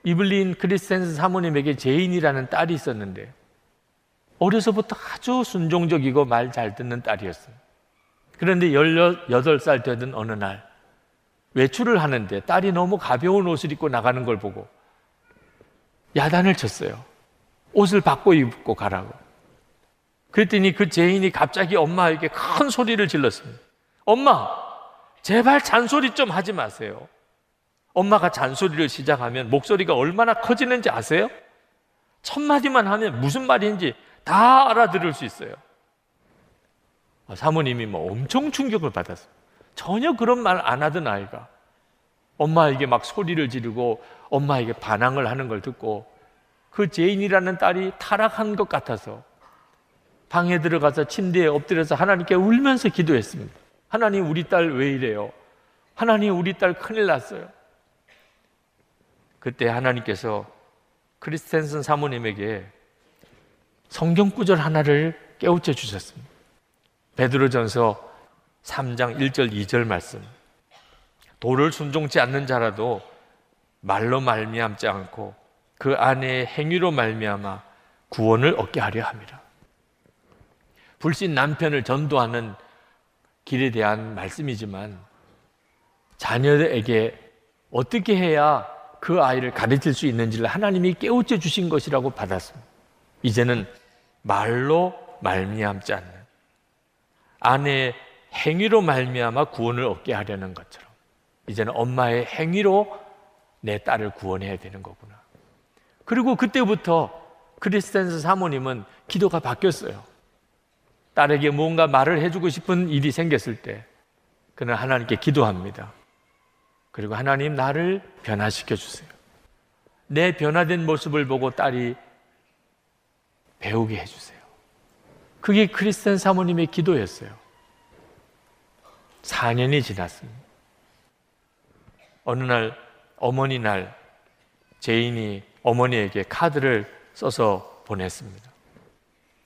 이블린 크리스텐슨 사모님에게 제인이라는 딸이 있었는데, 어려서부터 아주 순종적이고 말 잘 듣는 딸이었어요. 그런데 18살 되던 어느 날, 외출을 하는데 딸이 너무 가벼운 옷을 입고 나가는 걸 보고 야단을 쳤어요. 옷을 바꿔 입고 가라고. 그랬더니 그 죄인이 갑자기 엄마에게 큰 소리를 질렀습니다. 엄마, 제발 잔소리 좀 하지 마세요. 엄마가 잔소리를 시작하면 목소리가 얼마나 커지는지 아세요? 첫 마디만 하면 무슨 말인지 다 알아들을 수 있어요. 아, 사모님이 뭐 엄청 충격을 받았어요. 전혀 그런 말 안 하던 아이가 엄마에게 막 소리를 지르고 엄마에게 반항을 하는 걸 듣고 그 제인이라는 딸이 타락한 것 같아서 방에 들어가서 침대에 엎드려서 하나님께 울면서 기도했습니다. 하나님 우리 딸 왜 이래요? 하나님 우리 딸 큰일 났어요. 그때 하나님께서 크리스텐슨 사모님에게 성경 구절 하나를 깨우쳐 주셨습니다. 베드로전서 3장 1절 2절 말씀. 도를 순종치 않는 자라도 말로 말미암지 않고 그 안에 행위로 말미암아 구원을 얻게 하려 함이라. 불신 남편을 전도하는 길에 대한 말씀이지만 자녀에게 어떻게 해야 그 아이를 가르칠 수 있는지를 하나님이 깨우쳐 주신 것이라고 받았습니다. 이제는 말로 말미암지 않는 아내의 행위로 말미암아 구원을 얻게 하려는 것처럼 이제는 엄마의 행위로 내 딸을 구원해야 되는 거구나. 그리고 그때부터 크리스텐스 사모님은 기도가 바뀌었어요. 딸에게 뭔가 말을 해주고 싶은 일이 생겼을 때 그는 하나님께 기도합니다. 그리고 하나님 나를 변화시켜 주세요. 내 변화된 모습을 보고 딸이 배우게 해주세요. 그게 크리스텐 사모님의 기도였어요. 4년이 지났습니다. 어느 날 어머니 날 제인이 어머니에게 카드를 써서 보냈습니다.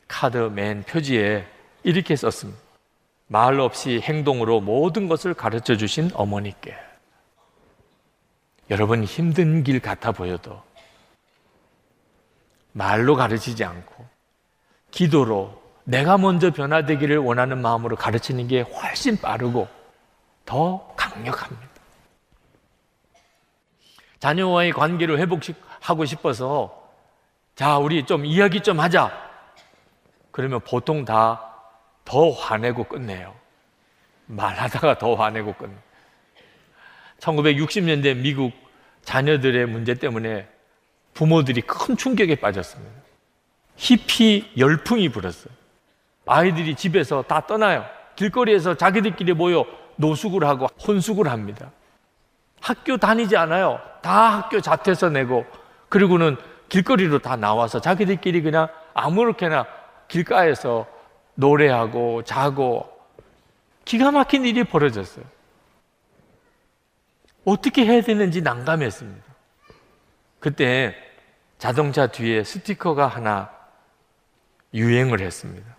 카드 맨 표지에 이렇게 썼습니다. 말 없이 행동으로 모든 것을 가르쳐 주신 어머니께. 여러분 힘든 길 같아 보여도 말로 가르치지 않고 기도로 내가 먼저 변화되기를 원하는 마음으로 가르치는 게 훨씬 빠르고 더 강력합니다. 자녀와의 관계를 회복하고 싶어서 자, 우리 좀 이야기 좀 하자. 그러면 보통 다 더 화내고 끝내요. 말하다가 더 화내고 끝내. 1960년대 미국 자녀들의 문제 때문에 부모들이 큰 충격에 빠졌습니다. 히피 열풍이 불었어요. 아이들이 집에서 다 떠나요. 길거리에서 자기들끼리 모여 노숙을 하고 혼숙을 합니다. 학교 다니지 않아요. 다 학교 자퇴서 내고 그리고는 길거리로 다 나와서 자기들끼리 그냥 아무렇게나 길가에서 노래하고 자고 기가 막힌 일이 벌어졌어요. 어떻게 해야 되는지 난감했습니다. 그때 자동차 뒤에 스티커가 하나 유행을 했습니다.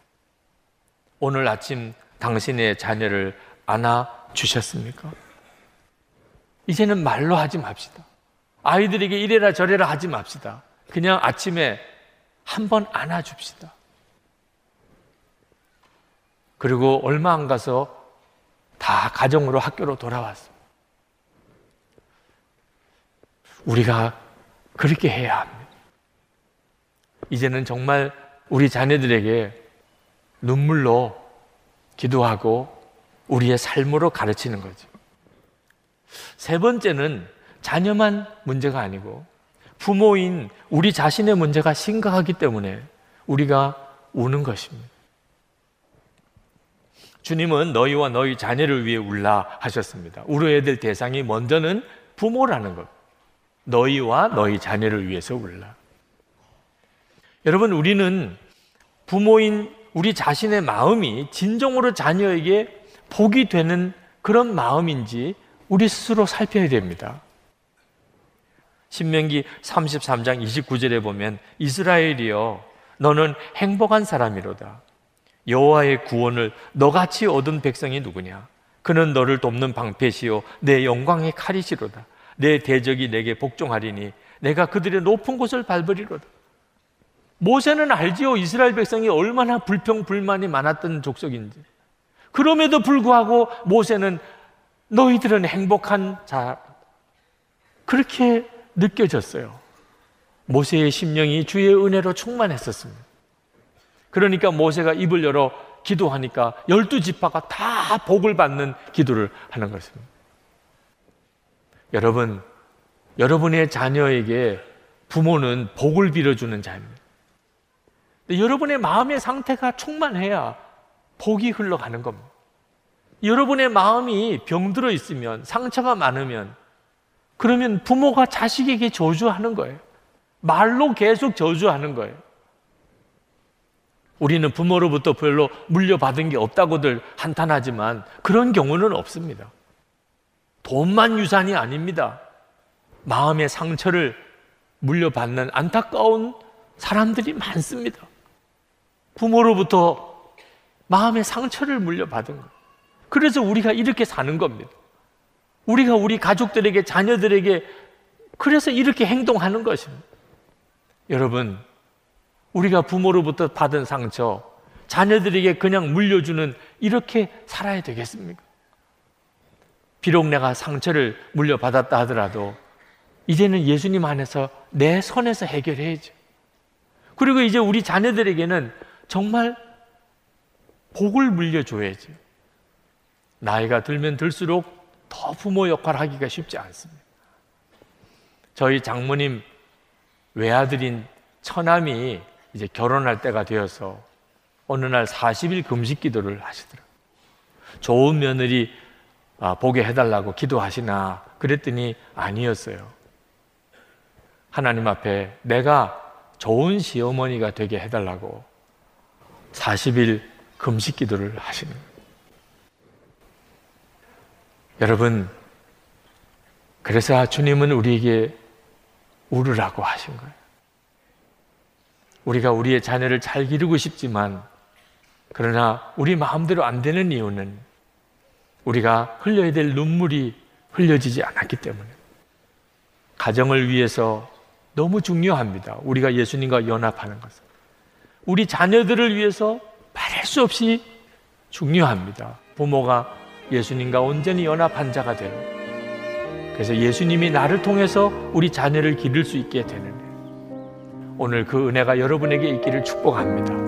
오늘 아침 당신의 자녀를 안아 주셨습니까? 이제는 말로 하지 맙시다. 아이들에게 이래라 저래라 하지 맙시다. 그냥 아침에 한번 안아줍시다. 그리고 얼마 안 가서 다 가정으로 학교로 돌아왔습니다. 우리가 그렇게 해야 합니다. 이제는 정말 우리 자녀들에게 눈물로 기도하고 우리의 삶으로 가르치는 거죠. 세 번째는 자녀만 문제가 아니고 부모인 우리 자신의 문제가 심각하기 때문에 우리가 우는 것입니다. 주님은 너희와 너희 자녀를 위해 울라 하셨습니다. 울어야 될 대상이 먼저는 부모라는 것. 너희와 너희 자녀를 위해서 울라. 여러분, 우리는 부모인 우리 자신의 마음이 진정으로 자녀에게 복이 되는 그런 마음인지 우리 스스로 살펴야 됩니다. 신명기 33장 29절에 보면 이스라엘이여 너는 행복한 사람이로다. 여호와의 구원을 너같이 얻은 백성이 누구냐? 그는 너를 돕는 방패시요 내 영광의 칼이시로다. 내 대적이 내게 복종하리니 내가 그들의 높은 곳을 밟으리로다. 모세는 알지요. 이스라엘 백성이 얼마나 불평 불만이 많았던 족속인지. 그럼에도 불구하고 모세는 너희들은 행복한 자 그렇게 느껴졌어요. 모세의 심령이 주의 은혜로 충만했었습니다. 그러니까 모세가 입을 열어 기도하니까 열두 지파가 다 복을 받는 기도를 하는 것입니다. 여러분, 여러분의 자녀에게 부모는 복을 빌어주는 자입니다. 여러분의 마음의 상태가 충만해야 복이 흘러가는 겁니다. 여러분의 마음이 병들어 있으면 상처가 많으면 그러면 부모가 자식에게 저주하는 거예요. 말로 계속 저주하는 거예요. 우리는 부모로부터 별로 물려받은 게 없다고들 한탄하지만 그런 경우는 없습니다. 돈만 유산이 아닙니다. 마음의 상처를 물려받는 안타까운 사람들이 많습니다. 부모로부터 마음의 상처를 물려받은 것. 그래서 우리가 이렇게 사는 겁니다. 우리가 우리 가족들에게, 자녀들에게 그래서 이렇게 행동하는 것입니다. 여러분, 우리가 부모로부터 받은 상처, 자녀들에게 그냥 물려주는 이렇게 살아야 되겠습니까? 비록 내가 상처를 물려받았다 하더라도 이제는 예수님 안에서 내 손에서 해결해야죠. 그리고 이제 우리 자녀들에게는 정말 복을 물려줘야죠. 나이가 들면 들수록 더 부모 역할을 하기가 쉽지 않습니다. 저희 장모님 외아들인 처남이 이제 결혼할 때가 되어서 어느 날 40일 금식 기도를 하시더라고요. 좋은 며느리 아, 보게 해달라고 기도하시나 그랬더니 아니었어요. 하나님 앞에 내가 좋은 시어머니가 되게 해달라고 40일 금식 기도를 하시는. 여러분, 그래서 주님은 우리에게 울으라고 하신 거예요. 우리가 우리의 자녀를 잘 기르고 싶지만, 그러나 우리 마음대로 안 되는 이유는 우리가 흘려야 될 눈물이 흘려지지 않았기 때문에. 가정을 위해서 너무 중요합니다. 우리가 예수님과 연합하는 것은. 우리 자녀들을 위해서 말할 수 없이 중요합니다. 부모가 예수님과 온전히 연합한 자가 되는 그래서 예수님이 나를 통해서 우리 자녀를 기를 수 있게 되는 오늘 그 은혜가 여러분에게 있기를 축복합니다.